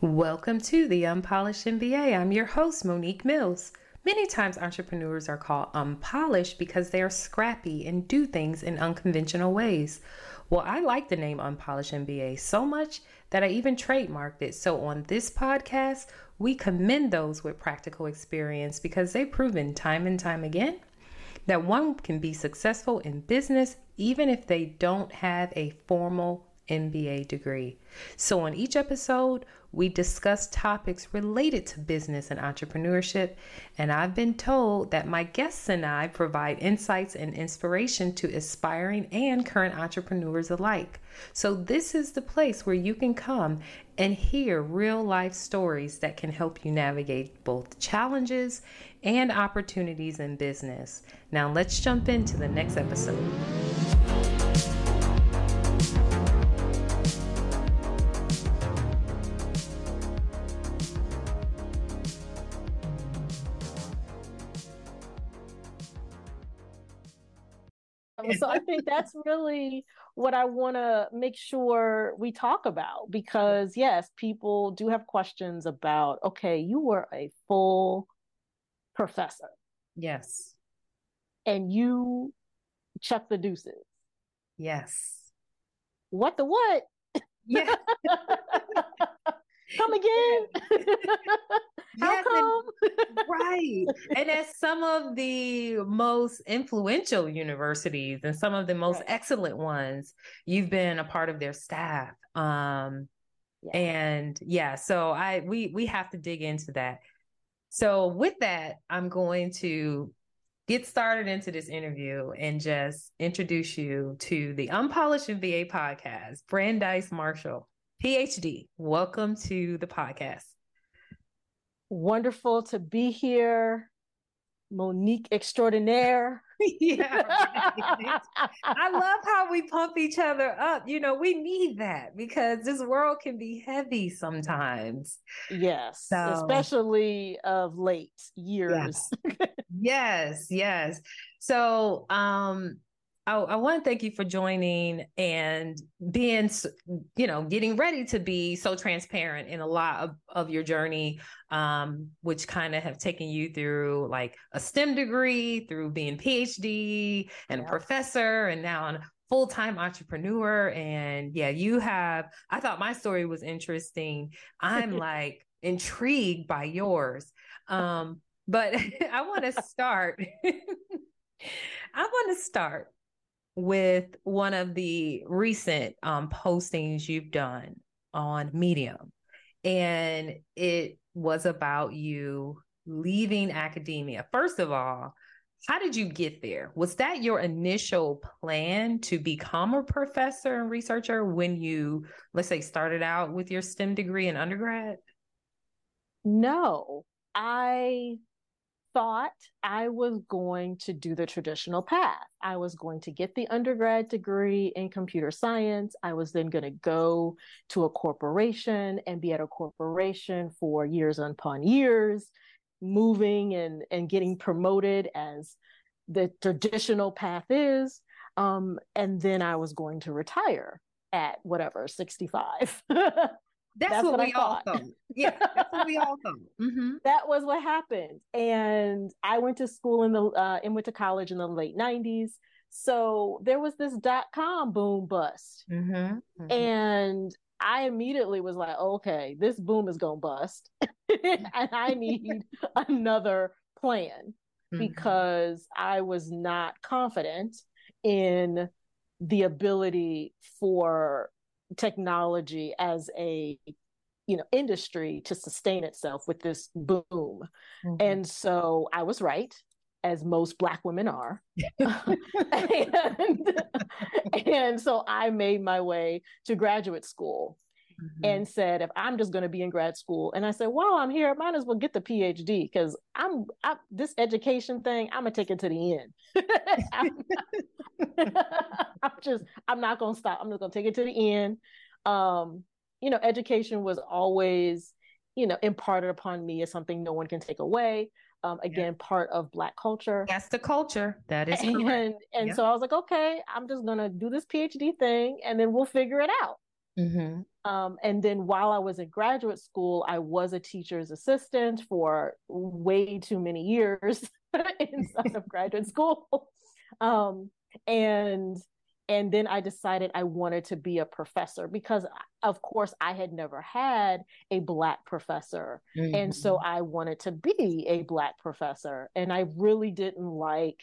Welcome to the Unpolished MBA. I'm your host, Monique Mills. Many times entrepreneurs are called unpolished because they are scrappy and do things in unconventional ways. Well, I like the name Unpolished MBA so much that I even trademarked it. So on this podcast, we commend those with practical experience because they've proven time and time again that one can be successful in business even if they don't have a formal MBA degree. So, on each episode, we discuss topics related to business and entrepreneurship. And I've been told that my guests and I provide insights and inspiration to aspiring and current entrepreneurs alike. So, this is the place where you can come and hear real life stories that can help you navigate both challenges and opportunities in business. Now, let's jump into the next episode. so I think that's really what I want to make sure we talk about because yes, people do have questions about okay, you were a full professor. Yes. And you chuck the deuces. Yes. What the what? Yeah. come again? How come? And, right. And at some of the most influential universities and some of the most right. excellent ones, you've been a part of their staff. Um, yeah. and yeah, so I we we have to dig into that. So with that, I'm going to get started into this interview and just introduce you to the Unpolished MBA podcast, Brandeis Marshall. PhD, welcome to the podcast. Wonderful to be here. Monique extraordinaire. yeah. I love how we pump each other up. You know, we need that because this world can be heavy sometimes. Yes. So, especially of late years. Yes. yes, yes. So, um I, I want to thank you for joining and being, you know, getting ready to be so transparent in a lot of, of your journey, um, which kind of have taken you through like a STEM degree, through being PhD and yeah. a professor, and now a full time entrepreneur. And yeah, you have, I thought my story was interesting. I'm like intrigued by yours. Um, but I want to start. I want to start with one of the recent um, postings you've done on Medium. And it was about you leaving academia. First of all, how did you get there? Was that your initial plan to become a professor and researcher when you, let's say, started out with your STEM degree in undergrad? No, I thought I was going to do the traditional path. I was going to get the undergrad degree in computer science. I was then going to go to a corporation and be at a corporation for years upon years, moving and, and getting promoted as the traditional path is. Um, and then I was going to retire at whatever, 65. That's, that's what, what, we all thought. Yeah, that's what we all thought. Mm-hmm. That was what happened. And I went to school in the uh, and went to college in the late '90s. So there was this dot com boom bust, mm-hmm. Mm-hmm. and I immediately was like, okay, this boom is gonna bust, and I need another plan mm-hmm. because I was not confident in the ability for technology as a you know industry to sustain itself with this boom. Mm-hmm. and so i was right as most black women are. And, and so i made my way to graduate school mm-hmm. and said if i'm just going to be in grad school and i said while i'm here i might as well get the phd because i'm I, this education thing i'm gonna take it to the end. I'm, I'm just i'm not gonna stop. I'm just gonna take it to the end. Um you know education was always you know imparted upon me as something no one can take away um, again yeah. part of black culture. That's the culture. That is and and, and so i was like okay i'm just gonna do this phd thing and then we'll figure it out. Mm-hmm. Um, and then while I was in graduate school, I was a teacher's assistant for way too many years inside of graduate school. Um, and and then I decided I wanted to be a professor because, of course, I had never had a Black professor. Mm-hmm. And so mm-hmm. I wanted to be a Black professor. And I really didn't like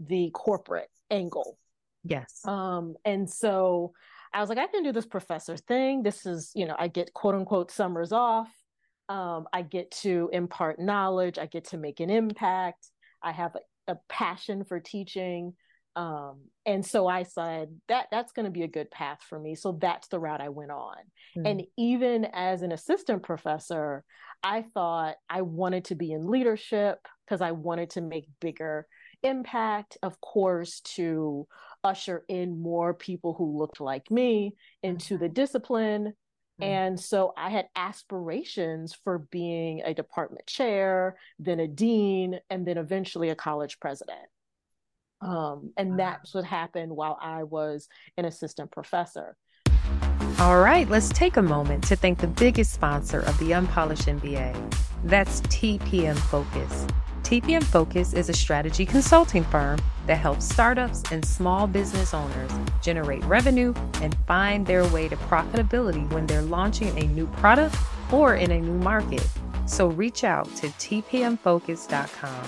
the corporate angle. Yes. Um, and so I was like, I can do this professor thing. This is, you know, I get quote unquote summers off. Um, I get to impart knowledge. I get to make an impact. I have a, a passion for teaching. Um, and so I said that that's going to be a good path for me. So that's the route I went on. Mm-hmm. And even as an assistant professor, I thought I wanted to be in leadership because I wanted to make bigger impact, of course, to usher in more people who looked like me into mm-hmm. the discipline. Mm-hmm. And so I had aspirations for being a department chair, then a dean, and then eventually a college president. Um, and that's what happened while I was an assistant professor. All right, let's take a moment to thank the biggest sponsor of the Unpolished MBA. That's TPM Focus. TPM Focus is a strategy consulting firm that helps startups and small business owners generate revenue and find their way to profitability when they're launching a new product or in a new market. So reach out to tpmfocus.com.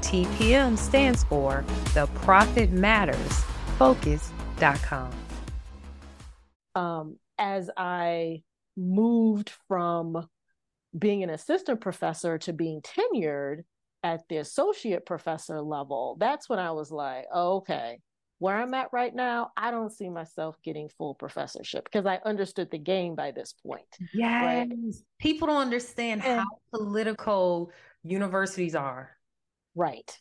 TPM stands for The Profit Matters Focus.com. Um, as I moved from being an assistant professor to being tenured at the associate professor level, that's when I was like, oh, okay, where I'm at right now, I don't see myself getting full professorship because I understood the game by this point. Yes. Right? People don't understand and, how political universities are. Right.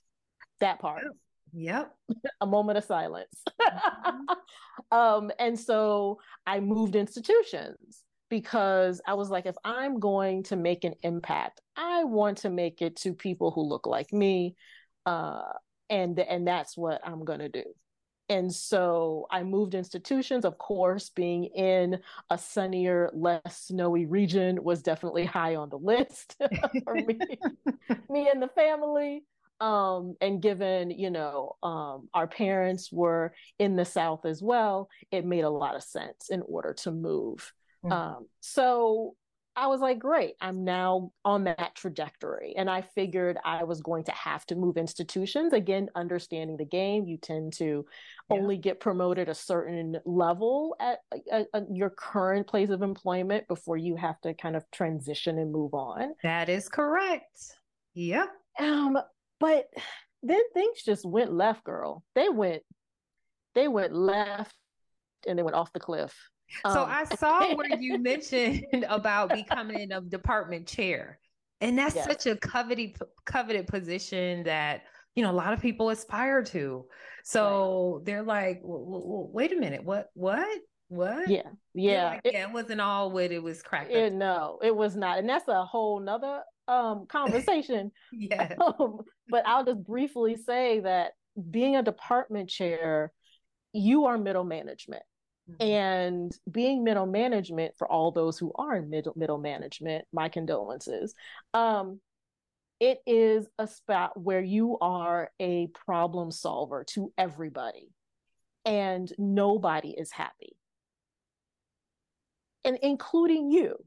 That part. Yep. a moment of silence. Mm-hmm. um, and so I moved institutions because I was like, if I'm going to make an impact, I want to make it to people who look like me. Uh, and and that's what I'm gonna do. And so I moved institutions. Of course, being in a sunnier, less snowy region was definitely high on the list for me, me and the family um, and given you know um, our parents were in the south as well it made a lot of sense in order to move mm-hmm. um, so i was like great i'm now on that trajectory and i figured i was going to have to move institutions again understanding the game you tend to yeah. only get promoted a certain level at, at, at your current place of employment before you have to kind of transition and move on that is correct yep um, but then things just went left, girl. They went, they went left and they went off the cliff. So um, I saw where you mentioned about becoming a department chair. And that's yes. such a coveted coveted position that you know a lot of people aspire to. So right. they're like, wait a minute, what what? What? Yeah, yeah. Like, yeah, it wasn't all what it was cracked. It, no, it was not, and that's a whole nother um conversation. yeah. Um, but I'll just briefly say that being a department chair, you are middle management. Mm-hmm. And being middle management for all those who are in middle middle management, my condolences. Um, it is a spot where you are a problem solver to everybody, and nobody is happy, and including you.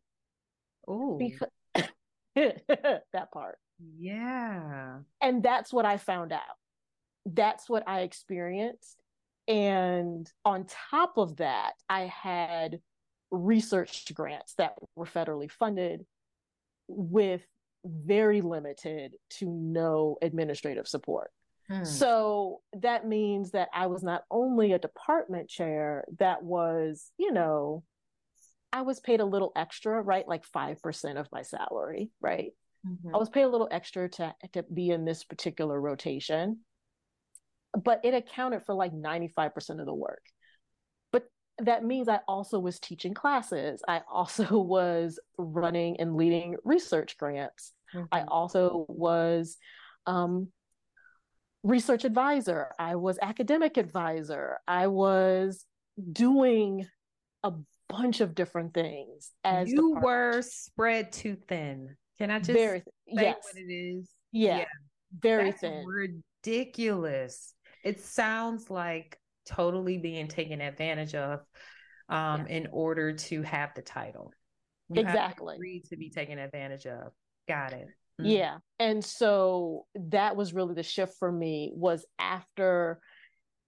Oh, because that part. Yeah. And that's what I found out. That's what I experienced. And on top of that, I had research grants that were federally funded with very limited to no administrative support. Hmm. So that means that I was not only a department chair that was, you know, I was paid a little extra, right? Like 5% of my salary, right? Mm-hmm. I was paid a little extra to, to be in this particular rotation, but it accounted for like 95% of the work. But that means I also was teaching classes. I also was running and leading research grants. Mm-hmm. I also was um, research advisor. I was academic advisor. I was doing a bunch of different things as you were spread too thin. Can I just very yes. what it is? Yeah. yeah. Very That's thin. Ridiculous. It sounds like totally being taken advantage of um, yeah. in order to have the title. You exactly. To, to be taken advantage of. Got it. Mm-hmm. Yeah. And so that was really the shift for me was after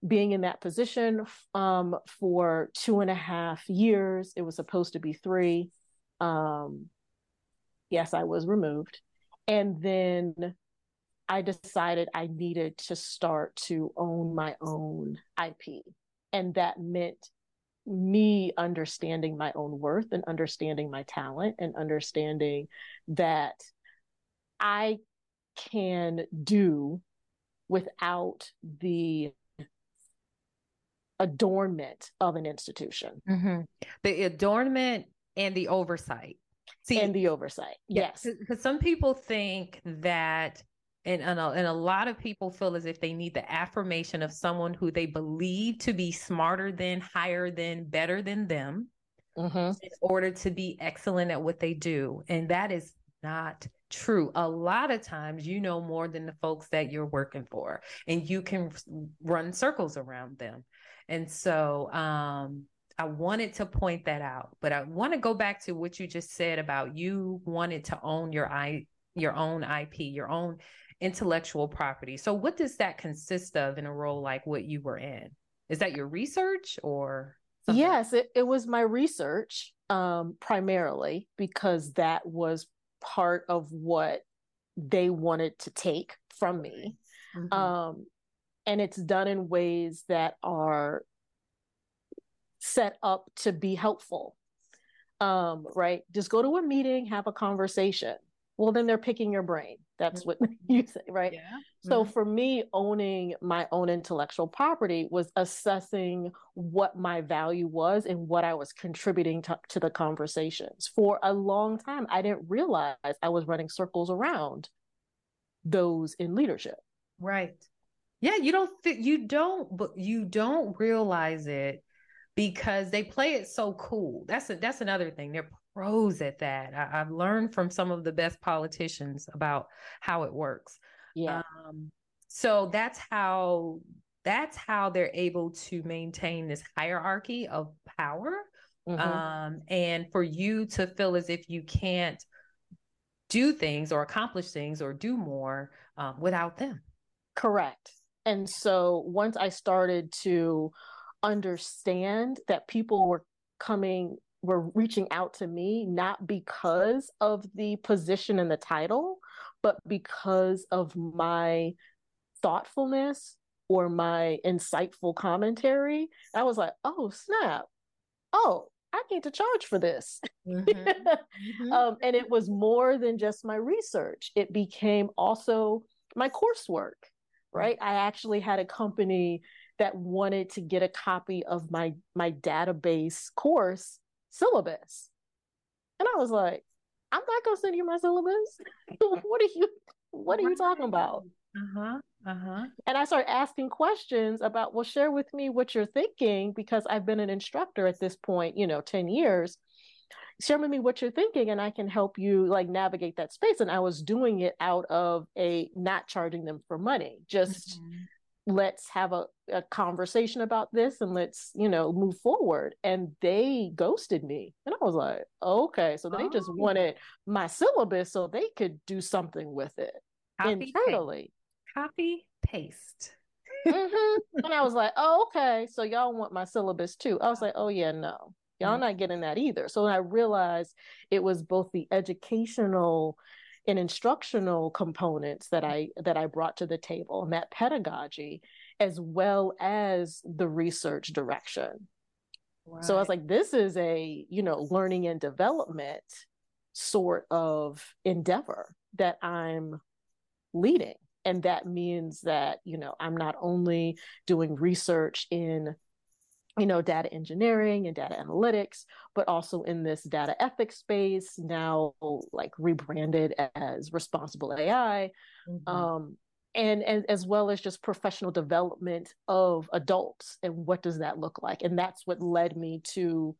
being in that position um, for two and a half years. It was supposed to be three. Um, yes, I was removed. And then I decided I needed to start to own my own IP. And that meant me understanding my own worth and understanding my talent and understanding that I can do without the adornment of an institution. Mm-hmm. The adornment and the oversight. See, and the oversight. Yes. Because some people think that, and, and a, and, a, lot of people feel as if they need the affirmation of someone who they believe to be smarter than, higher than, better than them mm-hmm. in order to be excellent at what they do. And that is not true. A lot of times you know more than the folks that you're working for, and you can run circles around them. And so um, I wanted to point that out, but I want to go back to what you just said about you wanted to own your i your own IP, your own intellectual property. So what does that consist of in a role like what you were in? Is that your research or something? Yes, it, it was my research um, primarily because that was part of what they wanted to take from me. Mm-hmm. Um, and it's done in ways that are set up to be helpful. Um, right? Just go to a meeting, have a conversation. Well, then they're picking your brain. That's what you say, right? Yeah. So mm-hmm. for me, owning my own intellectual property was assessing what my value was and what I was contributing to, to the conversations. For a long time, I didn't realize I was running circles around those in leadership. Right. Yeah, you don't th- you don't but you don't realize it because they play it so cool. That's a, that's another thing. They're pros at that. I, have learned from some of the best politicians about how it works. Yeah. Um, so that's how that's how they're able to maintain this hierarchy of power. Mm-hmm. Um, and for you to feel as if you can't do things or accomplish things or do more um, without them. Correct. And so once I started to understand that people were coming, were reaching out to me, not because of the position and the title, but because of my thoughtfulness or my insightful commentary, I was like, oh, snap. Oh, I need to charge for this. Mm-hmm. mm-hmm. um, and it was more than just my research, it became also my coursework right i actually had a company that wanted to get a copy of my my database course syllabus. And i was like i'm not going to send you my syllabus? What are you what are you talking about? Uh-huh uh-huh. And i started asking questions about well share with me what you're thinking because i've been an instructor at this point you know 10 years. Share with me what you're thinking and I can help you like navigate that space. And I was doing it out of a not charging them for money, just mm-hmm. Let's have a, a conversation about this and let's, you know, move forward. And they ghosted me. And I was like, okay. So they oh. just wanted my syllabus so they could do something with it Copy, internally. Paste. Copy, paste. mm-hmm. And I was like, oh, okay. So y'all want my syllabus too. I was like, oh, yeah, no. Y'all mm-hmm. not getting that either. So I realized it was both the educational and instructional components that I that I brought to the table and that pedagogy as well as the research direction. Right. So I was like, this is a, you know, learning and development sort of endeavor that I'm leading. And that means that, you know, I'm not only doing research in you know, data engineering and data analytics, but also in this data ethics space, now like rebranded as responsible AI, mm-hmm. um, and, and as well as just professional development of adults and what does that look like? And that's what led me to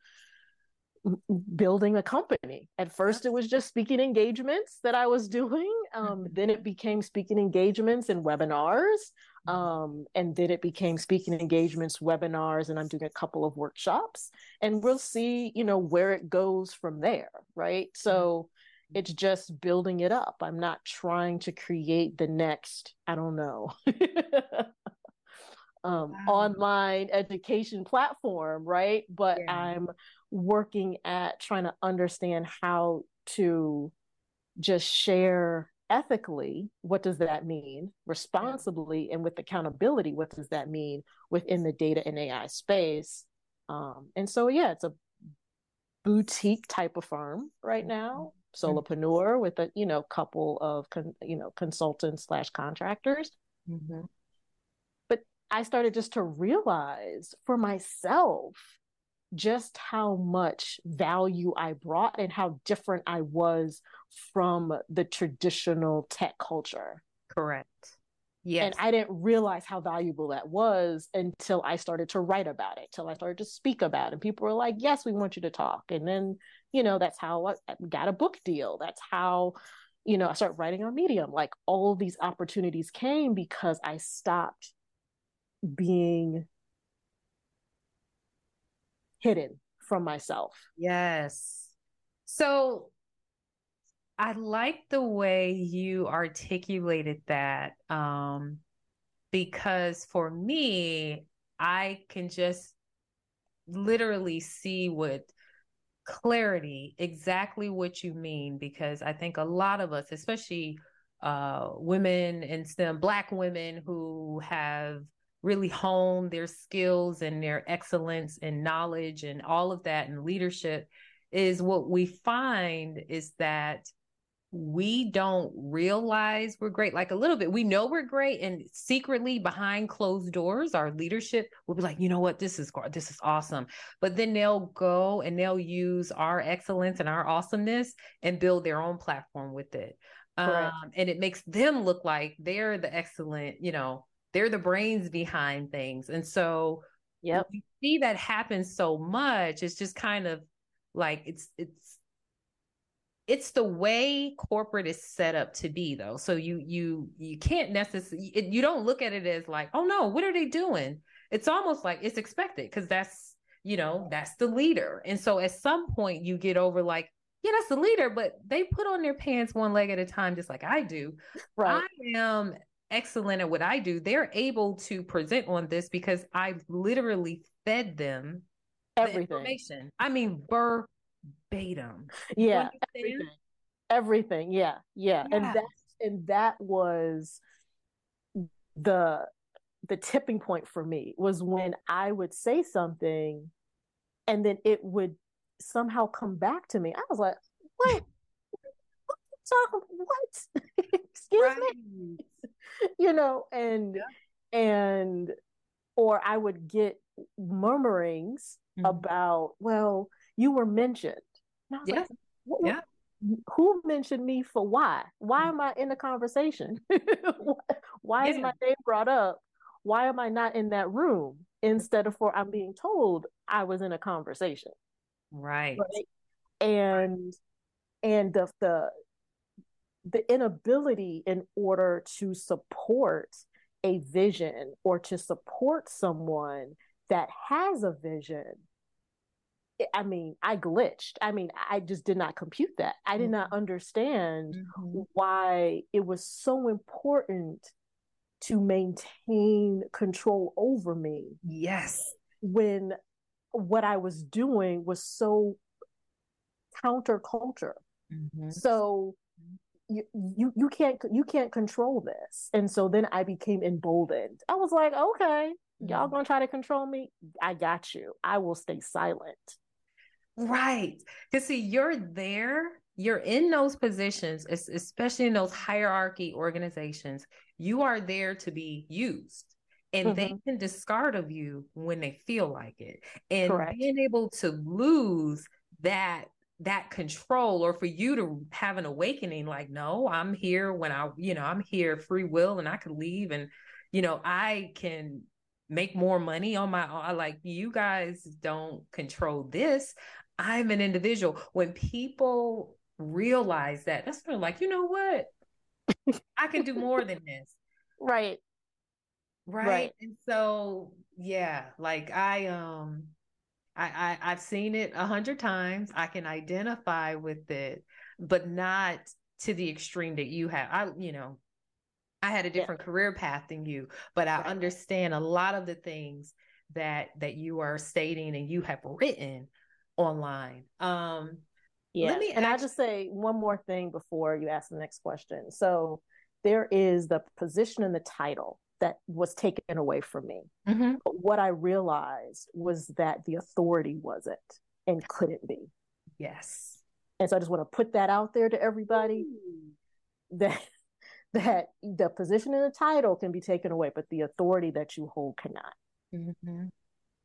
building a company. At first, it was just speaking engagements that I was doing. Um, mm-hmm. Then it became speaking engagements and webinars. Mm-hmm. Um, and then it became speaking engagements, webinars, and I'm doing a couple of workshops. And we'll see, you know, where it goes from there, right? So mm-hmm. it's just building it up. I'm not trying to create the next, I don't know. um, wow. online education platform, right? But yeah. I'm working at trying to understand how to just share ethically what does that mean responsibly and with accountability what does that mean within the data and ai space um, and so yeah it's a boutique type of firm right now mm-hmm. solopreneur with a you know couple of con- you know consultants slash contractors mm-hmm. but i started just to realize for myself just how much value I brought and how different I was from the traditional tech culture. Correct. Yes. And I didn't realize how valuable that was until I started to write about it, till I started to speak about it. And people were like, yes, we want you to talk. And then, you know, that's how I got a book deal. That's how, you know, I started writing on Medium. Like all these opportunities came because I stopped being hidden from myself. Yes. So I like the way you articulated that um, because for me, I can just literally see with clarity exactly what you mean because I think a lot of us, especially uh, women and STEM, Black women who have really honed their skills and their excellence and knowledge and all of that and leadership is what we find is that we don't realize we're great like a little bit we know we're great and secretly behind closed doors our leadership will be like you know what this is this is awesome but then they'll go and they'll use our excellence and our awesomeness and build their own platform with it um, and it makes them look like they're the excellent you know they're the brains behind things. And so yeah, we see that happen so much. It's just kind of like it's it's it's the way corporate is set up to be though so you you you can't necessarily you don't look at it as like oh no what are they doing it's almost like it's expected because that's you know that's the leader and so at some point you get over like yeah that's the leader but they put on their pants one leg at a time just like i do right i am excellent at what I do, they're able to present on this because I literally fed them everything. The information. I mean, verbatim. Yeah. Everything. everything. Yeah. Yeah. yeah. And that and that was the the tipping point for me was when I would say something and then it would somehow come back to me. I was like, what? Talk what? Excuse right. me. you know, and yeah. and or I would get murmurings mm-hmm. about, well, you were mentioned. Yeah. Like, yeah. Who mentioned me for why? Why mm-hmm. am I in the conversation? why yeah. is my name brought up? Why am I not in that room instead of for I'm being told I was in a conversation? Right. right? And and the the the inability in order to support a vision or to support someone that has a vision I mean, I glitched. I mean, I just did not compute that. I did not mm-hmm. understand mm-hmm. why it was so important to maintain control over me. Yes. When what I was doing was so counterculture. Mm-hmm. So you, you you can't you can't control this and so then i became emboldened i was like okay y'all mm-hmm. gonna try to control me i got you i will stay silent right because see you're there you're in those positions especially in those hierarchy organizations you are there to be used and mm-hmm. they can discard of you when they feel like it and Correct. being able to lose that that control or for you to have an awakening like no i'm here when i you know i'm here free will and i can leave and you know i can make more money on my own like you guys don't control this I'm an individual. When people realize that, that's when like, you know what? I can do more than this. Right. right. Right. And so yeah, like I um I, I I've seen it a hundred times. I can identify with it, but not to the extreme that you have. I, you know, I had a different yeah. career path than you, but I right. understand a lot of the things that that you are stating and you have written online. Um yeah. Let me and I'll just say one more thing before you ask the next question. So there is the position and the title that was taken away from me. Mm-hmm. But what I realized was that the authority wasn't and couldn't be. Yes. And so I just want to put that out there to everybody Ooh. that that the position and the title can be taken away, but the authority that you hold cannot. Mm-hmm.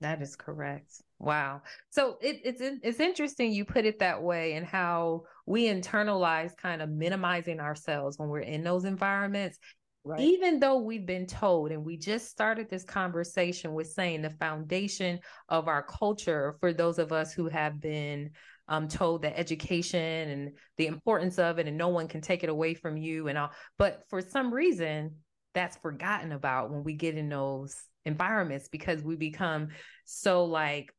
That is correct. Wow. So it, it's it's interesting you put it that way, and how we internalize kind of minimizing ourselves when we're in those environments. Right. Even though we've been told, and we just started this conversation with saying the foundation of our culture for those of us who have been um, told that education and the importance of it, and no one can take it away from you, and all. But for some reason, that's forgotten about when we get in those environments because we become so like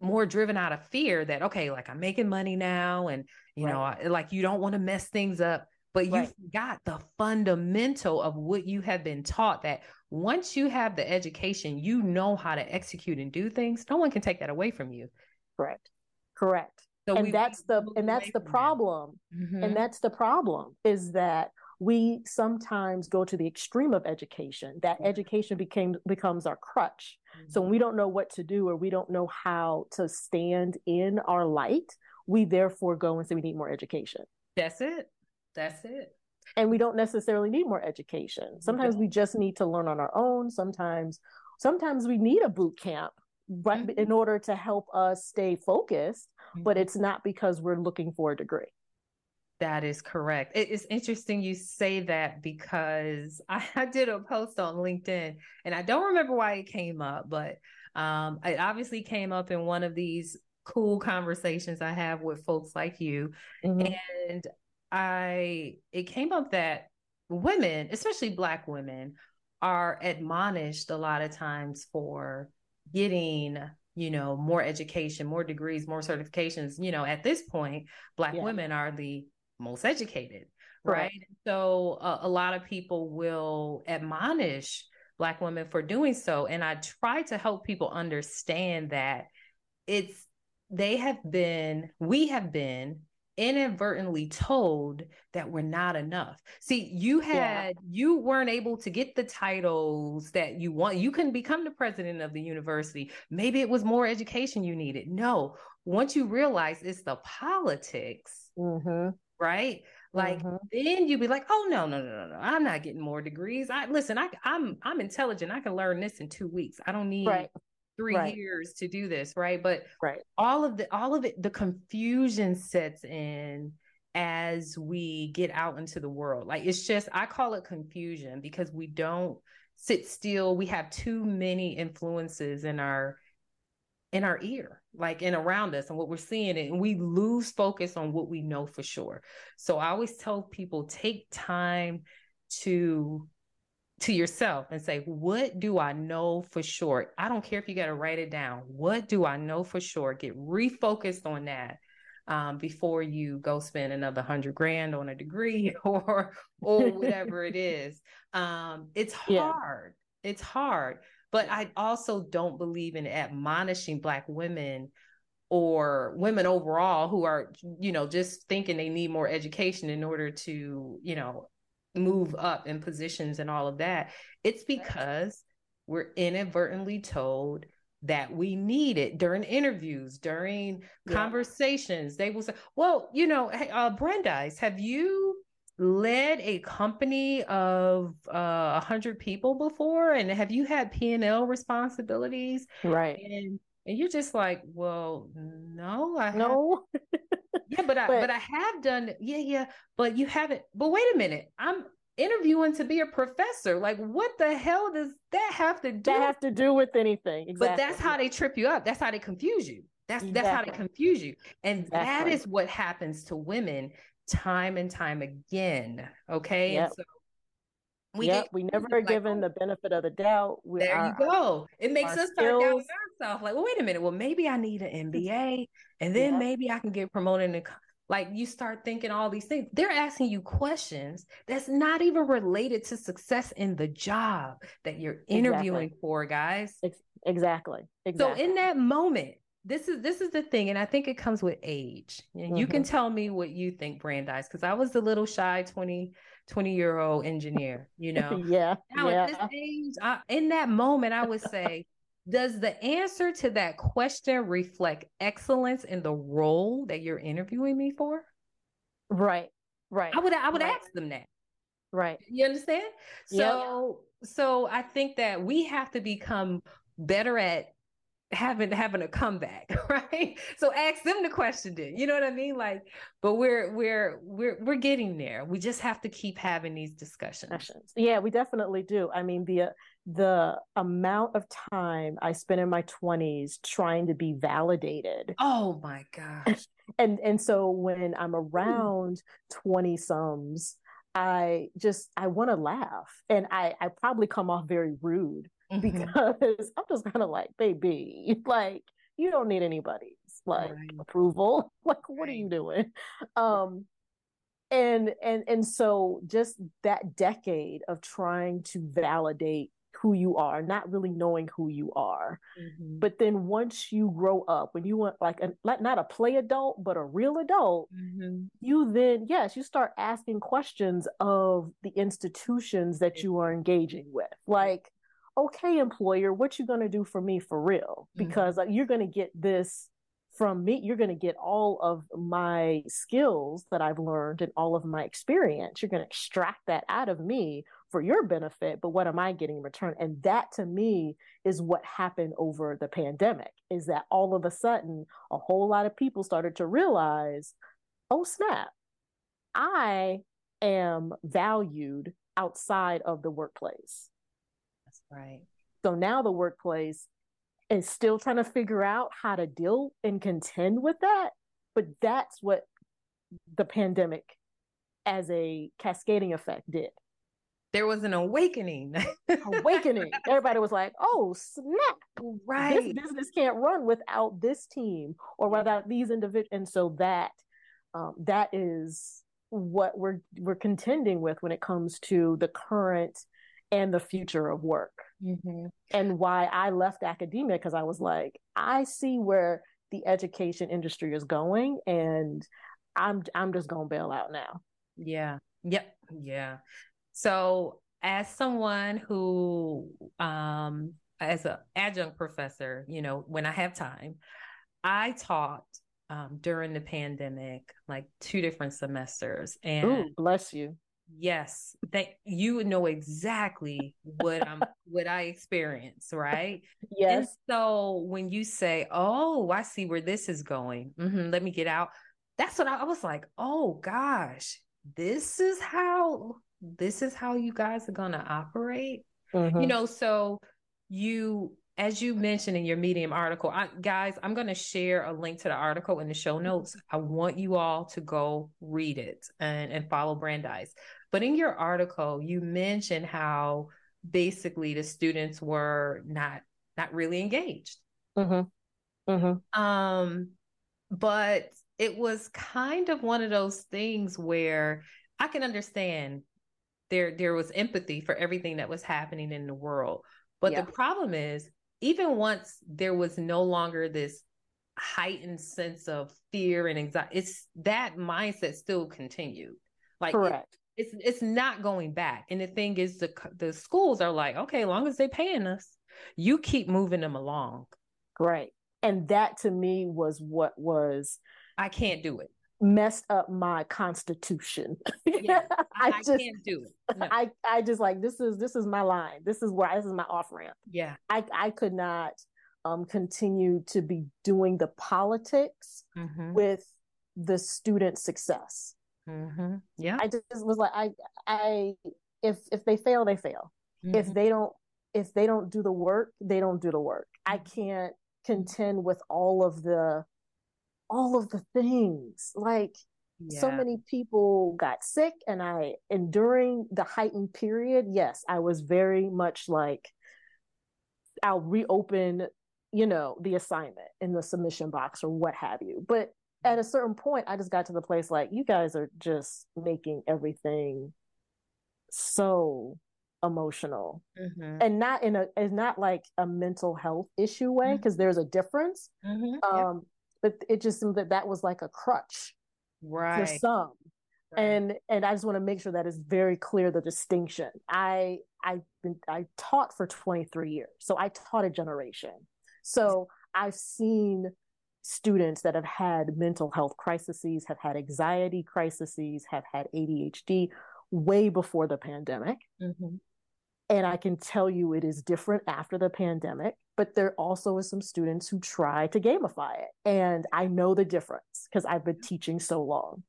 more driven out of fear that okay like i'm making money now and you right. know like you don't want to mess things up but you right. forgot the fundamental of what you have been taught that once you have the education you know how to execute and do things no one can take that away from you correct correct so and that's the and that's the problem that. mm-hmm. and that's the problem is that we sometimes go to the extreme of education that yeah. education became becomes our crutch mm-hmm. so when we don't know what to do or we don't know how to stand in our light we therefore go and say we need more education that's it that's it and we don't necessarily need more education sometimes we just need to learn on our own sometimes sometimes we need a boot camp but mm-hmm. in order to help us stay focused mm-hmm. but it's not because we're looking for a degree that is correct. It is interesting you say that because I, I, did a post on LinkedIn and I don't remember why it came up, but um, it obviously came up in one of these cool conversations I have with folks like you. Mm-hmm. And I, it came up that women, especially Black women, are admonished a lot of times for getting you know more education more degrees more certifications you know at this point black yeah. women are the most educated, right? right? So uh, a lot of people will admonish Black women for doing so. And I try to help people understand that it's, they have been, we have been inadvertently told that we're not enough. See, you had yeah. you weren't able to get the titles that you want. You couldn't become the president of the university. Maybe it was more education you needed. No, once you realize it's the politics, mm-hmm right? Like mm-hmm. then you'd be like, oh no, no, no, no, no, I'm not getting more degrees. I listen, I I'm I'm intelligent. I can learn this in two weeks. I don't need right. three right. years to do this, right? But right. all of the all of it, the confusion sets in as we get out into the world. Like it's just I call it confusion because we don't sit still. We have too many influences in our in our ear, like and around us and what we're seeing. And we lose focus on what we know for sure. So I always tell people take time to to yourself and say, what do I know for sure? I don't care if you got to write it down. What do I know for sure? Get refocused on that um, before you go spend another hundred grand on a degree or or whatever it is. Um, it's hard. Yeah. It's hard. But I also don't believe in admonishing Black women or women overall who are, you know, just thinking they need more education in order to, you know, move up in positions and all of that. It's because we're inadvertently told that we need it during interviews, during yeah. conversations. They will say, well, you know, hey, uh, Brandeis, have you led a company of uh, a uh, hundred people before, and have you had P and L responsibilities? Right. And and you're just like, well, no, I no. yeah, but I but, but I have done. Yeah, yeah, but you haven't. But wait a minute, I'm interviewing to be a professor. Like, what the hell does that have to do? That have to do with anything? Exactly. But that's how they trip you up. That's how they confuse you. That's exactly. that's how they confuse you. And exactly. that is what happens to women time and time again. Okay. Yep. So we yep, we never are like, given oh the benefit of the doubt. We, there our, you go. It makes us start doubting ourselves. Like, well, wait a minute. Well, maybe I need an MBA, and then yep. maybe I can get promoted. And like, you start thinking all these things. They're asking you questions that's not even related to success in the job that you're interviewing exactly. for, guys. Exactly. Exactly. So in that moment, this is this is the thing and i think it comes with age and mm-hmm. you can mm-hmm. tell me what you think brandeis because i was the little shy 20 20 year old engineer you know yeah now yeah. at this age I, in that moment i would say does the answer to that question reflect excellence in the role that you're interviewing me for right right i would i would right. ask them that right you understand so yep. so i think that we have to become better at having having a comeback right? So ask them the question then you know what i mean? Like but we're we're we're we're getting there. We just have to keep having these discussions. Yeah we definitely do. I mean the the amount of time i spent in my 20s trying to be validated. Oh my gosh. And and so when i'm hmm. around 20 sums i just i want to laugh. And i i probably come off very rude mm-hmm. because I'm just kind of like, baby, like you don't need anybody's like right. approval. Like, what are you doing? Um, and and and so just that decade of trying to validate who you are, not really knowing who you are. Mm-hmm. But then once you grow up, when you want like a like not a play adult, but a real adult, mm-hmm. you then yes, you start asking questions of the institutions that you are engaging with. Like, okay employer what you going to do for me for real mm-hmm. because mm-hmm. you're going to get this from me you're going to get all of my skills that i've learned and all of my experience you're going to extract that out of me for your benefit but what am i getting in return and that to me is what happened over the pandemic is that all of a sudden a whole lot of people started to realize oh snap i am valued outside of the workplace Right. So now the workplace is still trying to figure out how to deal and contend with that. But that's what the pandemic as a cascading effect did. There was an awakening. awakening. Everybody was like, oh, snap. Right. This business can't run without this team or without these individuals. And so that um, that is what we're we're contending with when it comes to the current and the future of work. Mm-hmm. And why I left academia because I was like, I see where the education industry is going, and I'm I'm just gonna bail out now. Yeah. Yep. Yeah. So as someone who um as an adjunct professor, you know, when I have time, I taught um, during the pandemic, like two different semesters. And Ooh, bless you. Yes, that you know exactly what I'm what I experience, right? Yes. And so when you say, "Oh, I see where this is going," mm-hmm, let me get out. That's what I, I was like. Oh gosh, this is how this is how you guys are gonna operate. Mm-hmm. You know, so you as you mentioned in your medium article I, guys i'm going to share a link to the article in the show notes i want you all to go read it and, and follow brandeis but in your article you mentioned how basically the students were not not really engaged mm-hmm. Mm-hmm. um but it was kind of one of those things where i can understand there there was empathy for everything that was happening in the world but yeah. the problem is even once there was no longer this heightened sense of fear and anxiety, it's that mindset still continued. Like correct. It, it's it's not going back. And the thing is, the the schools are like, okay, as long as they're paying us, you keep moving them along. Right. And that to me was what was I can't do it messed up my constitution. Yeah, I, I, just, can't do it. No. I, I just like this is this is my line. This is where this is my off ramp. Yeah. I I could not um continue to be doing the politics mm-hmm. with the student success. Mm-hmm. Yeah. I just was like I I if if they fail, they fail. Mm-hmm. If they don't if they don't do the work, they don't do the work. I mm-hmm. can't contend with all of the all of the things like yeah. so many people got sick and i and during the heightened period yes i was very much like i'll reopen you know the assignment in the submission box or what have you but at a certain point i just got to the place like you guys are just making everything so emotional mm-hmm. and not in a it's not like a mental health issue way because mm-hmm. there's a difference mm-hmm. um but it just seemed that that was like a crutch right for some right. and and i just want to make sure that is very clear the distinction i i've been i taught for 23 years so i taught a generation so i've seen students that have had mental health crises have had anxiety crises have had adhd way before the pandemic mm-hmm. and i can tell you it is different after the pandemic but there also is some students who try to gamify it and i know the difference because i've been teaching so long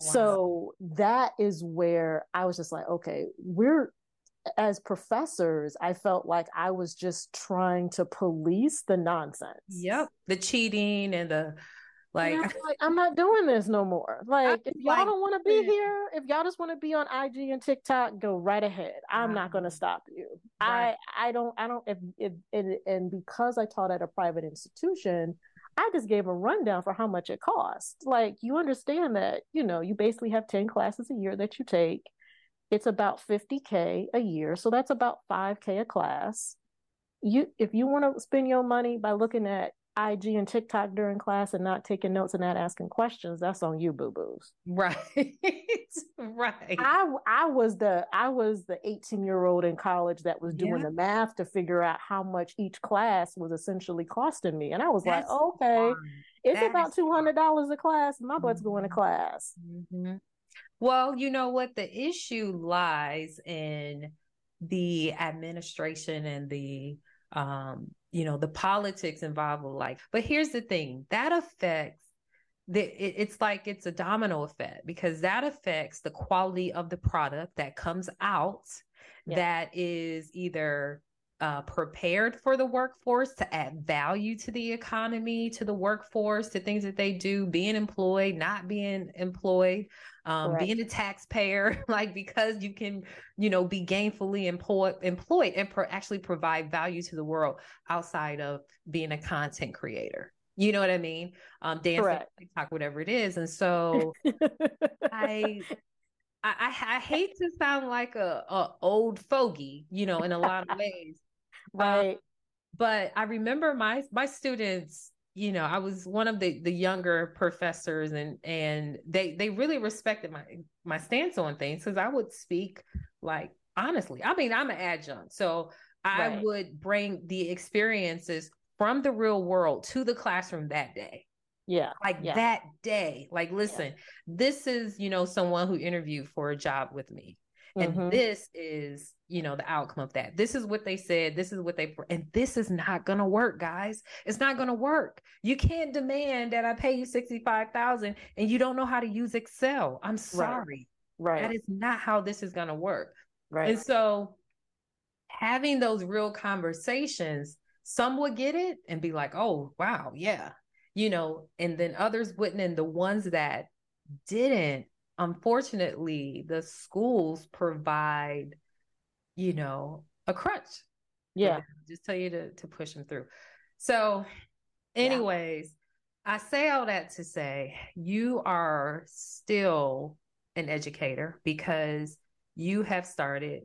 wow. so that is where i was just like okay we're as professors i felt like i was just trying to police the nonsense yep the cheating and the like, I'm, like, I'm not doing this no more. Like, if y'all like, don't want to be here, if y'all just want to be on IG and TikTok, go right ahead. I'm not going to stop you. Right. I I don't I don't if if and, and because I taught at a private institution, I just gave a rundown for how much it costs. Like, you understand that you know you basically have ten classes a year that you take. It's about 50k a year, so that's about 5k a class. You if you want to spend your money by looking at IG and TikTok during class and not taking notes and not asking questions, that's on you, boo boos. Right. right. I I was the I was the 18 year old in college that was doing yeah. the math to figure out how much each class was essentially costing me. And I was that's like, okay, fun. it's that about two hundred dollars a class. My butt's mm-hmm. going to class. Mm-hmm. Well, you know what? The issue lies in the administration and the um you know the politics involved with life but here's the thing that affects the, it, it's like it's a domino effect because that affects the quality of the product that comes out yeah. that is either uh, prepared for the workforce to add value to the economy, to the workforce, to things that they do, being employed, not being employed, um, being a taxpayer, like because you can, you know, be gainfully employed, employed and pro- actually provide value to the world outside of being a content creator. You know what I mean? Um, dance, TikTok, whatever it is. And so I I, I, hate to sound like a, a, old fogey, you know, in a lot of ways, um, right. but I remember my my students, you know, I was one of the the younger professors and and they they really respected my my stance on things because I would speak like honestly. I mean, I'm an adjunct. So I right. would bring the experiences from the real world to the classroom that day. Yeah. Like yeah. that day. Like, listen, yeah. this is, you know, someone who interviewed for a job with me. And mm-hmm. this is, you know, the outcome of that. This is what they said. This is what they, and this is not going to work, guys. It's not going to work. You can't demand that I pay you 65,000 and you don't know how to use Excel. I'm sorry. Right. right. That is not how this is going to work. Right. And so having those real conversations, some would get it and be like, oh, wow, yeah. You know, and then others wouldn't. And the ones that didn't unfortunately, the schools provide, you know, a crutch. Yeah. Just tell you to, to push them through. So, anyways, yeah. I say all that to say you are still an educator because you have started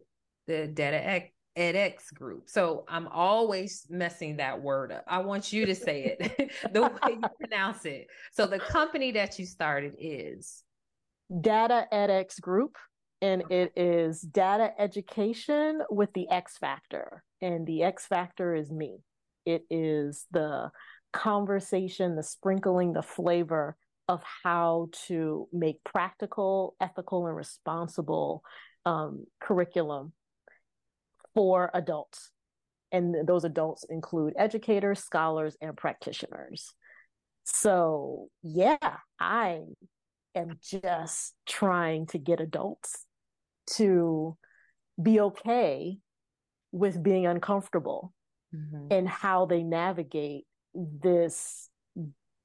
the Data edX group. So I'm always messing that word up. I want you to say it the way you pronounce it. So the company that you started is Data edX Group, and it is data education with the X factor. And the X factor is me. It is the conversation, the sprinkling, the flavor of how to make practical, ethical, and responsible um, curriculum for adults. And those adults include educators, scholars, and practitioners. So, yeah, I am just trying to get adults to be okay with being uncomfortable mm-hmm. and how they navigate this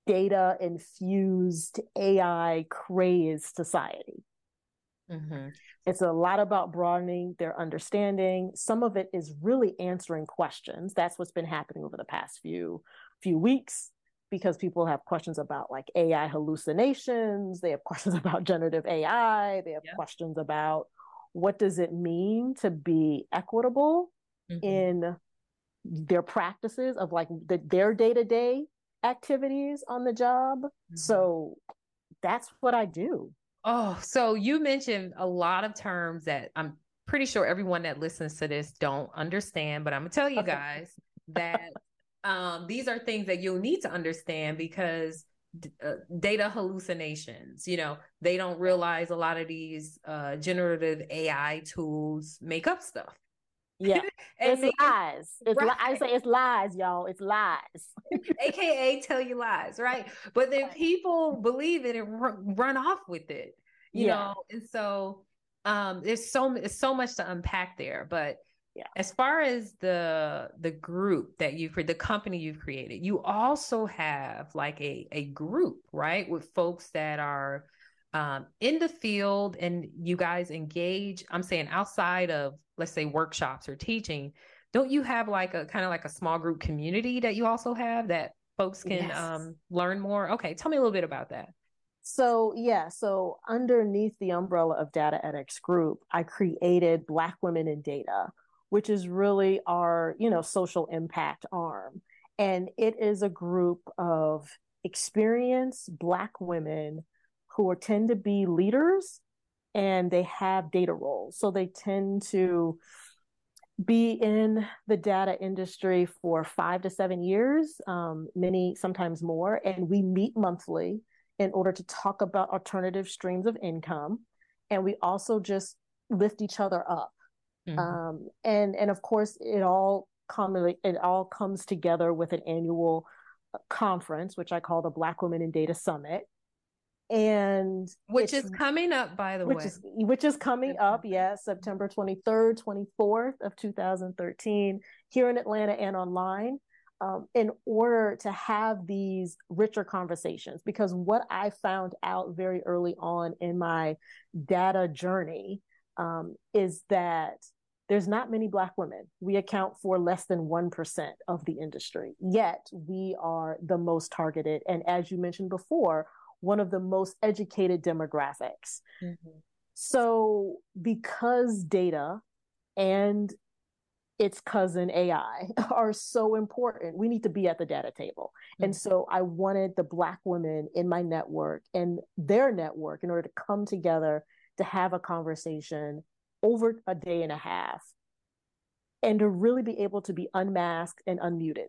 data infused AI crazed society. Mm-hmm. It's a lot about broadening their understanding. Some of it is really answering questions. That's what's been happening over the past few few weeks because people have questions about like AI hallucinations, they have questions about generative AI, they have yeah. questions about what does it mean to be equitable mm-hmm. in their practices of like the, their day-to-day activities on the job. Mm-hmm. So that's what I do. Oh, so you mentioned a lot of terms that I'm pretty sure everyone that listens to this don't understand, but I'm gonna tell you guys that um, these are things that you'll need to understand because uh, data hallucinations you know they don't realize a lot of these uh, generative ai tools make up stuff. Yeah. It's they, lies. It's right. li- i say it's lies y'all. It's lies. Aka tell you lies right? But then people believe it and r- run off with it you yeah. know? And so um there's so there's so much to unpack there but yeah. As far as the the group that you have the company you've created, you also have like a a group, right, with folks that are um, in the field and you guys engage. I'm saying outside of let's say workshops or teaching, don't you have like a kind of like a small group community that you also have that folks can yes. um, learn more? Okay, tell me a little bit about that. So, yeah, so underneath the umbrella of Data edX Group, I created Black Women in Data, which is really our, you know, social impact arm. And it is a group of experienced Black women who are, tend to be leaders and they have data roles. So they tend to be in the data industry for five to seven years, um, many sometimes more. And we meet monthly in order to talk about alternative streams of income. And we also just lift each other up. Mm-hmm. Um, and and of course, it all commonly it all comes together with an annual uh, conference, which I call the Black Women in Data Summit, and which is coming up, by the which way, is, which is coming up, yes, September twenty third, twenty fourth of two thousand thirteen, here in Atlanta and online. Um, in order to have these richer conversations, because what I found out very early on in my data journey um, is that there's not many Black women. We account for less than 1% of the industry, yet we are the most targeted. And as you mentioned before, one of the most educated demographics. Mm-hmm. So, because data and its cousin AI are so important. We need to be at the data table. Mm-hmm. And so I wanted the Black women in my network and their network in order to come together to have a conversation over a day and a half and to really be able to be unmasked and unmuted.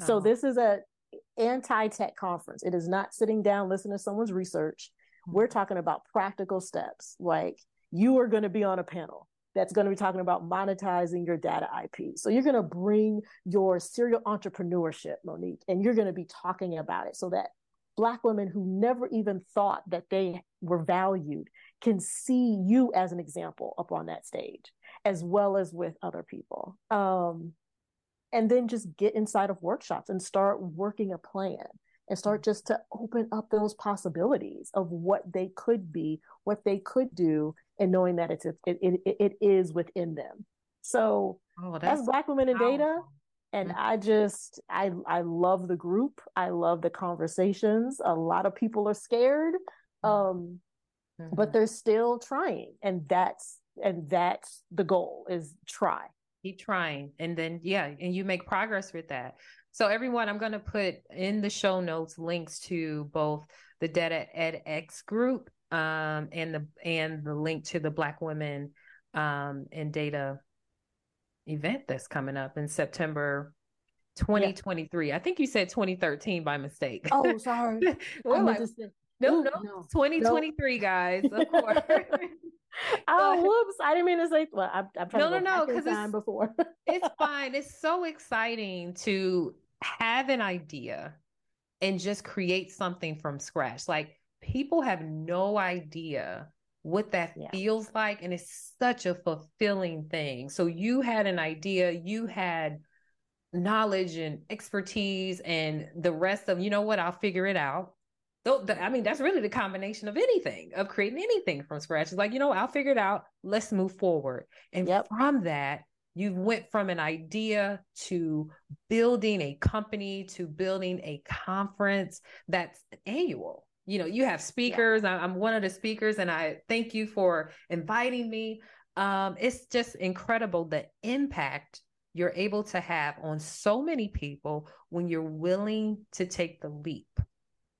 Oh. So this is a anti-tech conference. It is not sitting down listening to someone's research. We're talking about practical steps. Like you are going to be on a panel that's going to be talking about monetizing your data IP. So you're going to bring your serial entrepreneurship, Monique, and you're going to be talking about it so that Black women who never even thought that they were valued can see you as an example up on that stage, as well as with other people. Um, and then just get inside of workshops and start working a plan and start just to open up those possibilities of what they could be, what they could do, and knowing that it's it, it, it is within them. So oh, that's, that's Black women in data and i just i i love the group i love the conversations a lot of people are scared mm-hmm. um mm-hmm. but they're still trying and that's and that's the goal is try keep trying and then yeah and you make progress with that so everyone i'm going to put in the show notes links to both the data edX group um and the and the link to the black women um in data event that's coming up in September 2023. Yeah. I think you said 2013 by mistake. Oh, sorry. like, no, no, no, 2023, guys, of course. oh, whoops! I didn't mean to say. Well, I'm, I'm trying no, to no, no, because it's before. it's fine. It's so exciting to have an idea and just create something from scratch. Like people have no idea what that yeah. feels like and it's such a fulfilling thing so you had an idea you had knowledge and expertise and the rest of, you know what, I'll figure it out. Though, I mean, that's really the combination of anything, of creating anything from scratch. It's like, you know, I'll figure it out. Let's move forward. And yep. from that, you went from an idea to building a company to building a conference that's annual you know you have speakers yeah. i'm one of the speakers and i thank you for inviting me um, it's just incredible the impact you're able to have on so many people when you're willing to take the leap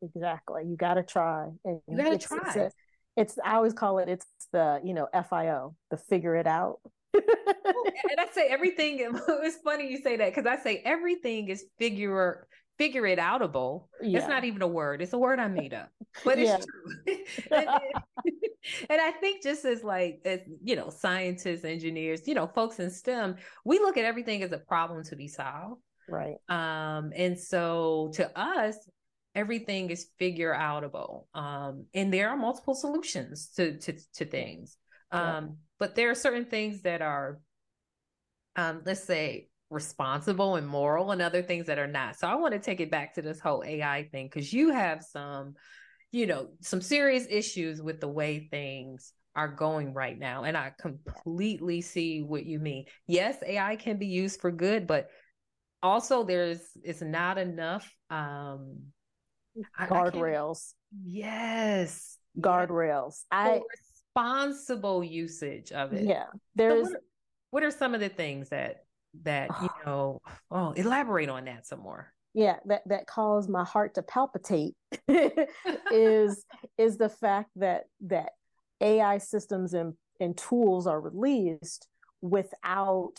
exactly you got to try and you got to try it's, it's, it's i always call it it's the you know fio the figure it out and I say everything. It's funny you say that because I say everything is figure figure it outable. Yeah. It's not even a word. It's a word I made up, but it's true. and, and, I think just as like as you know, scientists, engineers, you know, folks in STEM, we look at everything as a problem to be solved. Right. Um, and so to us, everything is figure outable. Um, and there are multiple solutions to to to things. Um, yeah. but there are certain things that are um, let's say responsible and moral and other things that are not. So I want to take it back to this whole AI thing because you have some, you know, some serious issues with the way things are going right now. And I completely see what you mean. Yes, AI can be used for good, but also there's it's not enough um guardrails. Yes. Guardrails. I responsible usage of it. Yeah. There's so what are some of the things that that you know oh elaborate on that some more yeah that that caused my heart to palpitate is is the fact that that ai systems and and tools are released without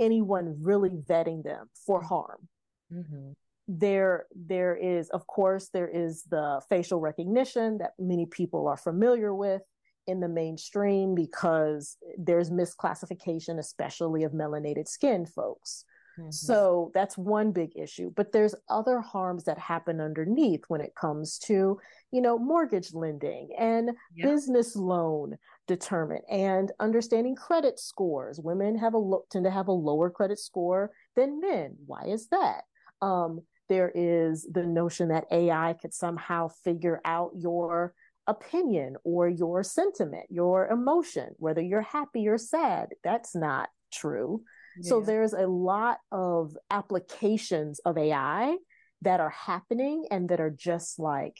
anyone really vetting them for harm mm-hmm. There there is of course there is the facial recognition that many people are familiar with in the mainstream because there's misclassification, especially of melanated skin folks. Mm-hmm. So that's one big issue. But there's other harms that happen underneath when it comes to, you know, mortgage lending and business loan determinant and understanding credit scores. Women have a lo- tend to have a lower credit score than men. Why is that? Um, there is the notion that AI could somehow figure out your opinion or your sentiment, your emotion, whether you're happy or sad. That's not true. Yeah. So there's a lot of applications of AI that are happening and that are just like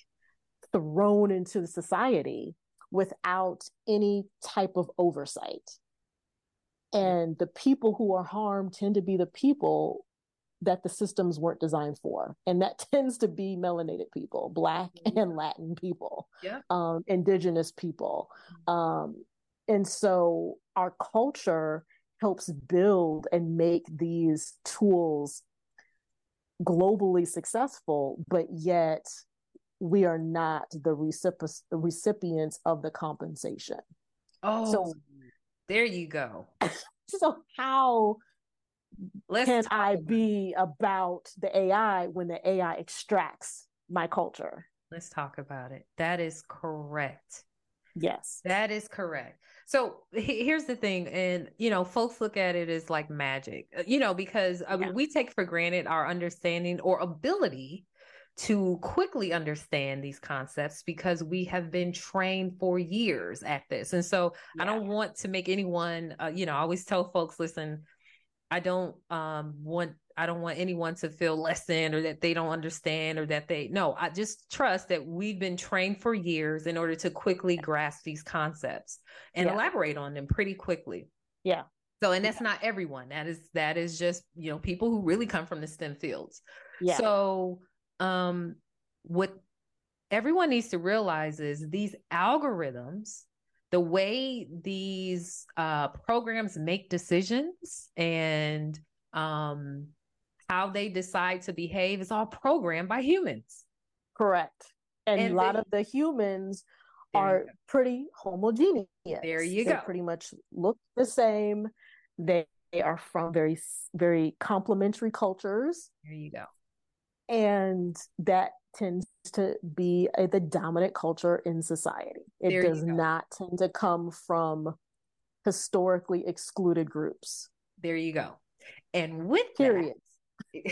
thrown into the society without any type of oversight. And the people who are harmed tend to be the people that the systems weren't designed for. And that tends to be melanated people, Black mm-hmm. and Latin people, yeah. um, Indigenous people. Mm-hmm. Um, and so our culture helps build and make these tools globally successful, but yet we are not the, recipro- the recipients of the compensation. Oh, so there you go. so how Let's can I be about the AI when the AI extracts my culture? Let's talk about it. That is correct. Yes. That is correct. So here's the thing, and you know, folks look at it as like magic, uh, you know, because I mean, we take for granted our understanding or ability to quickly understand these concepts because we have been trained for years at this. And so yeah. I don't want to make anyone, uh, you know, I always tell folks, listen, I don't um, want I don't want anyone to feel less than or that they don't understand or that they no, I just trust that we've been trained for years in order to quickly grasp these concepts and yeah. elaborate on them pretty quickly. Yeah. So and that's yeah. not everyone. That is that is just, you know, people who really come from the STEM fields. Yeah. So um what everyone needs to realize is these algorithms the way these uh, programs make decisions and um, how they decide to behave is all programmed by humans. Correct. And, and a lot they, of the humans are pretty homogeneous. There you they go. Pretty much look the same. They, they are from very, very complementary cultures. There you go. And that tends to be a, the dominant culture in society. It there does not tend to come from historically excluded groups. There you go. And with periods.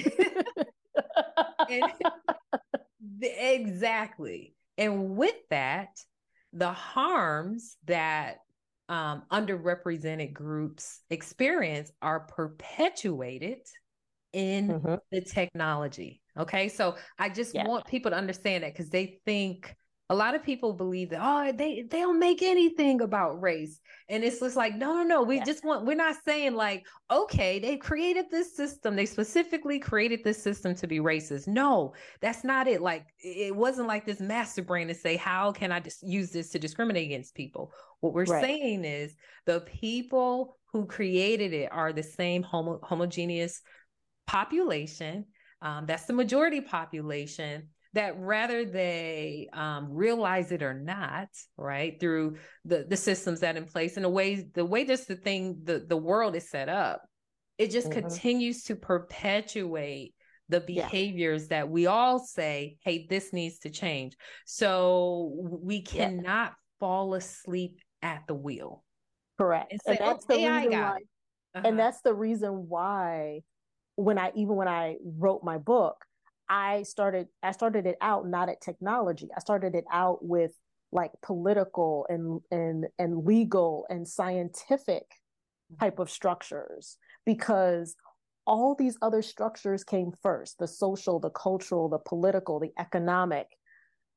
exactly. And with that, the harms that um, underrepresented groups experience are perpetuated in mm-hmm. the technology. Okay. So I just yeah. want people to understand that because they think a lot of people believe that oh they they don't make anything about race and it's just like no no no we yeah. just want we're not saying like okay they created this system they specifically created this system to be racist no that's not it like it wasn't like this master brain to say how can i just use this to discriminate against people what we're right. saying is the people who created it are the same homo- homogeneous population um, that's the majority population that rather they um, realize it or not, right, through the the systems that in place and the way the way just the thing the the world is set up, it just mm-hmm. continues to perpetuate the behaviors yeah. that we all say, hey, this needs to change. So we cannot yeah. fall asleep at the wheel. Correct. And, say, and that's the reason why, uh-huh. and that's the reason why when I even when I wrote my book, I started I started it out not at technology. I started it out with like political and and and legal and scientific mm-hmm. type of structures because all these other structures came first the social the cultural the political the economic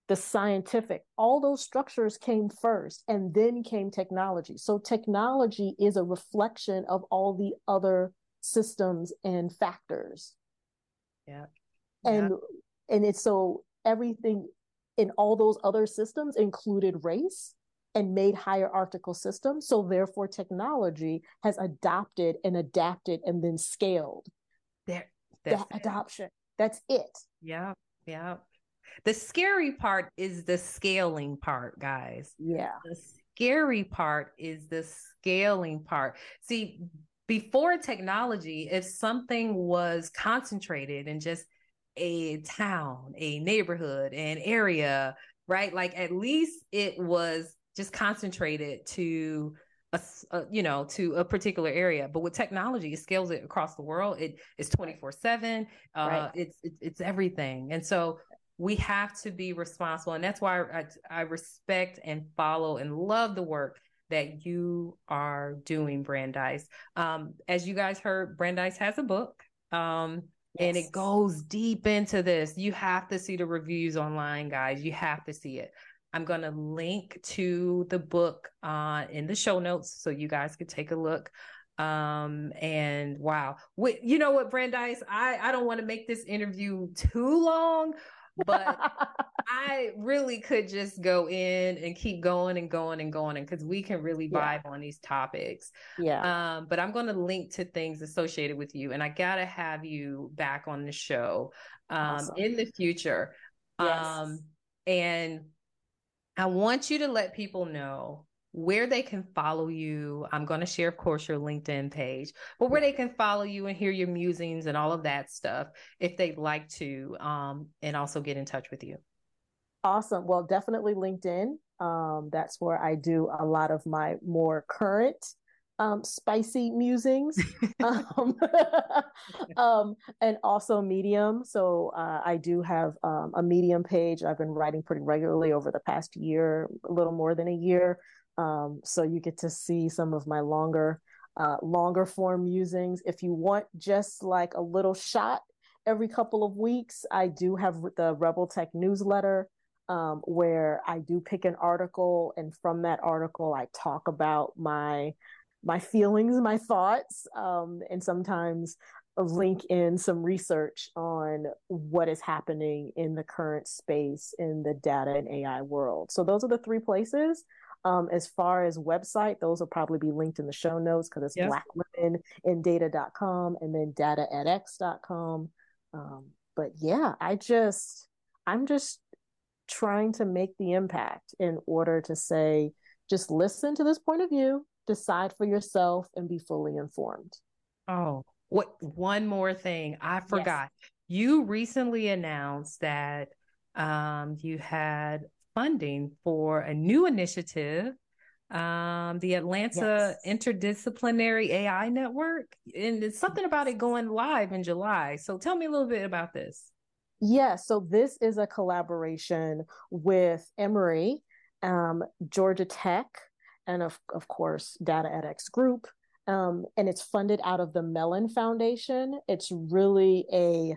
the scientific all those structures came first and then came technology so technology is a reflection of all the other systems and factors. Yeah. And yeah. and it's so everything in all those other systems included race and made hierarchical systems. So therefore technology has adopted and adapted and then scaled. There that it. adoption. That's it. Yeah yeah. The scary part is the scaling part guys. Yeah. The scary part is the scaling part. See before technology if something was concentrated in just a town, a neighborhood, an area, right? Like at least it was just concentrated to a, a, you know to a particular area. But with technology it scales it across the world. It is 24 7 uh right. it's, it's it's everything. And so we have to be responsible. And that's why I, I respect and follow and love the work that you are doing brandeis um as you guys heard brandeis has a book um and it goes deep into this. You have to see the reviews online, guys. You have to see it. I'm going to link to the book uh, in the show notes so you guys can take a look. Um, and wow, we, you know what, Brandeis, I, I don't want to make this interview too long, but I really could just go in and keep going and going and going and because we can really vibe yeah. on these topics. Yeah. Um, but I'm going to link to things associated with you, and I gotta have you back on the show um, awesome. in the future. Yes. Um, and I want you to let people know where they can follow you. I'm going to share, of course, your LinkedIn page, but where they can follow you and hear your musings and all of that stuff if they'd like to, um, and also get in touch with you. Awesome. Well, definitely LinkedIn. Um, that's where I do a lot of my more current um, spicy musings, um, um, and also Medium. So uh, I do have um, a Medium page. I've been writing pretty regularly over the past year, a little more than a year. Um, so you get to see some of my longer, uh, longer form musings. If you want just like a little shot every couple of weeks, I do have the Rebel Tech newsletter. Um, where I do pick an article, and from that article, I talk about my my feelings, my thoughts, um, and sometimes link in some research on what is happening in the current space in the data and AI world. So those are the three places. Um, as far as website, those will probably be linked in the show notes because it's yep. blackwomenindata.com and then dataedx.com. Um, but yeah, I just, I'm just trying to make the impact in order to say, just listen to this point of view, decide for yourself, and be fully informed. Oh, what one more thing I forgot. Yes. You recently announced that um, you had funding for a new initiative um, the Atlanta yes. Interdisciplinary AI Network, and it's something about it going live in July. So tell me a little bit about this. Yeah, so this is a collaboration with Emory, um, Georgia Tech, and of, of course, Data edX Group. Um, and it's funded out of the Mellon Foundation. It's really a a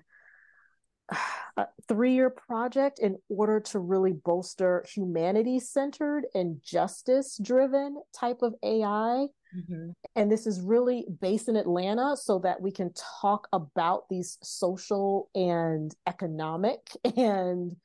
three year project in order to really bolster humanity centered and justice driven type of AI. Mm-hmm. And this is really based in Atlanta so that we can talk about these social and economic and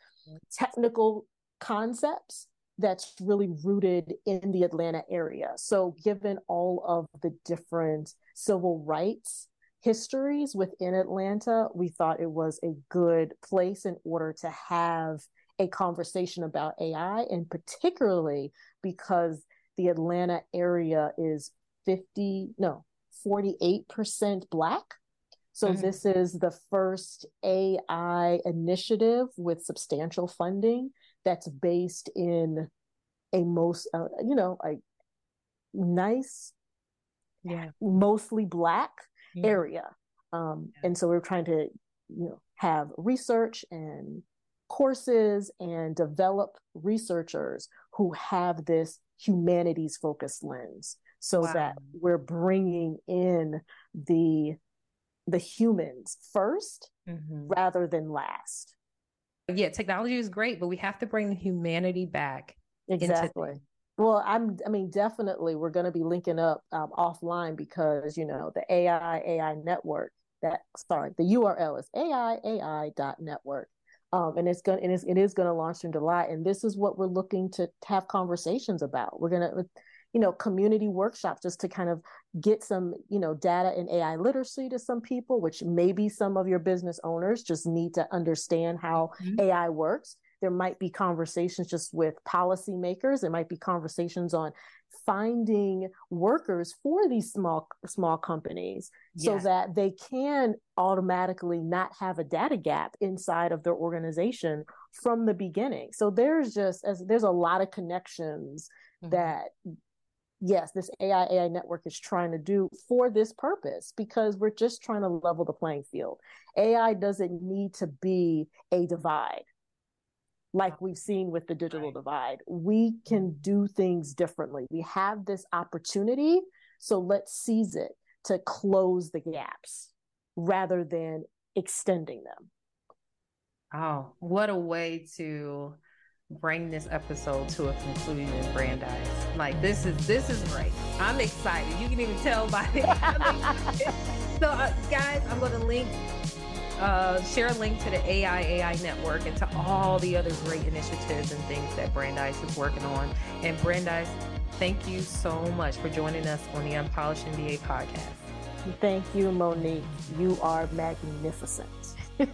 technical concepts that's really rooted in the Atlanta area. So, given all of the different civil rights histories within Atlanta, we thought it was a good place in order to have a conversation about AI, and particularly because the Atlanta area is 50, no, 48% Black. So, mm-hmm. this is the first AI initiative with substantial funding that's based in a most, uh, you know, a nice, yeah, mostly Black. Area. Um, yeah. And so we're trying to, you know, have research and courses and develop researchers who have this humanities focused lens so wow. that we're bringing in the the humans 1st mm-hmm. rather than last yeah technology is great but we have to bring the humanity back exactly well, I'm. I mean, definitely, we're going to be linking up um, offline because you know the AI AI network. That sorry, the URL is aiai.network, um, and it's going and it's, it is going to launch in July. And this is what we're looking to have conversations about. We're going to, you know, community workshops just to kind of get some, you know, data and AI literacy to some people, which maybe some of your business owners just need to understand how mm-hmm. AI works there might be conversations just with policymakers. There might be conversations on finding workers for these small small companies so that they can automatically not have a data gap inside of their organization from the beginning. So there's just as there's a lot of connections mm-hmm. that yes, this AI AI network is trying to do for this purpose because we're just trying to level the playing field. AI doesn't need to be a divide like we've seen with the digital right. divide. We can mm-hmm. do things differently. We have this opportunity, so let's seize it to close the gaps rather than extending them. Oh, what a way to bring this episode to a conclusion, Brandeis. Like this is this is great. I'm excited. You can even tell by it. so, uh, guys, I'm going to link uh, share a link to the AI AI network and to all the other great initiatives and things that Brandeis is working on. And Brandeis, thank you so much for joining us on the Unpolished MBA podcast. Thank you, Monique. You are magnificent.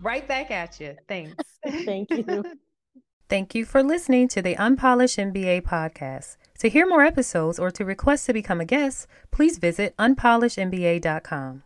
right back at you. Thanks. Thank you. Thank you for listening to the Unpolished MBA podcast. To hear more episodes or to request to become a guest, please visit unpolishedmba.com.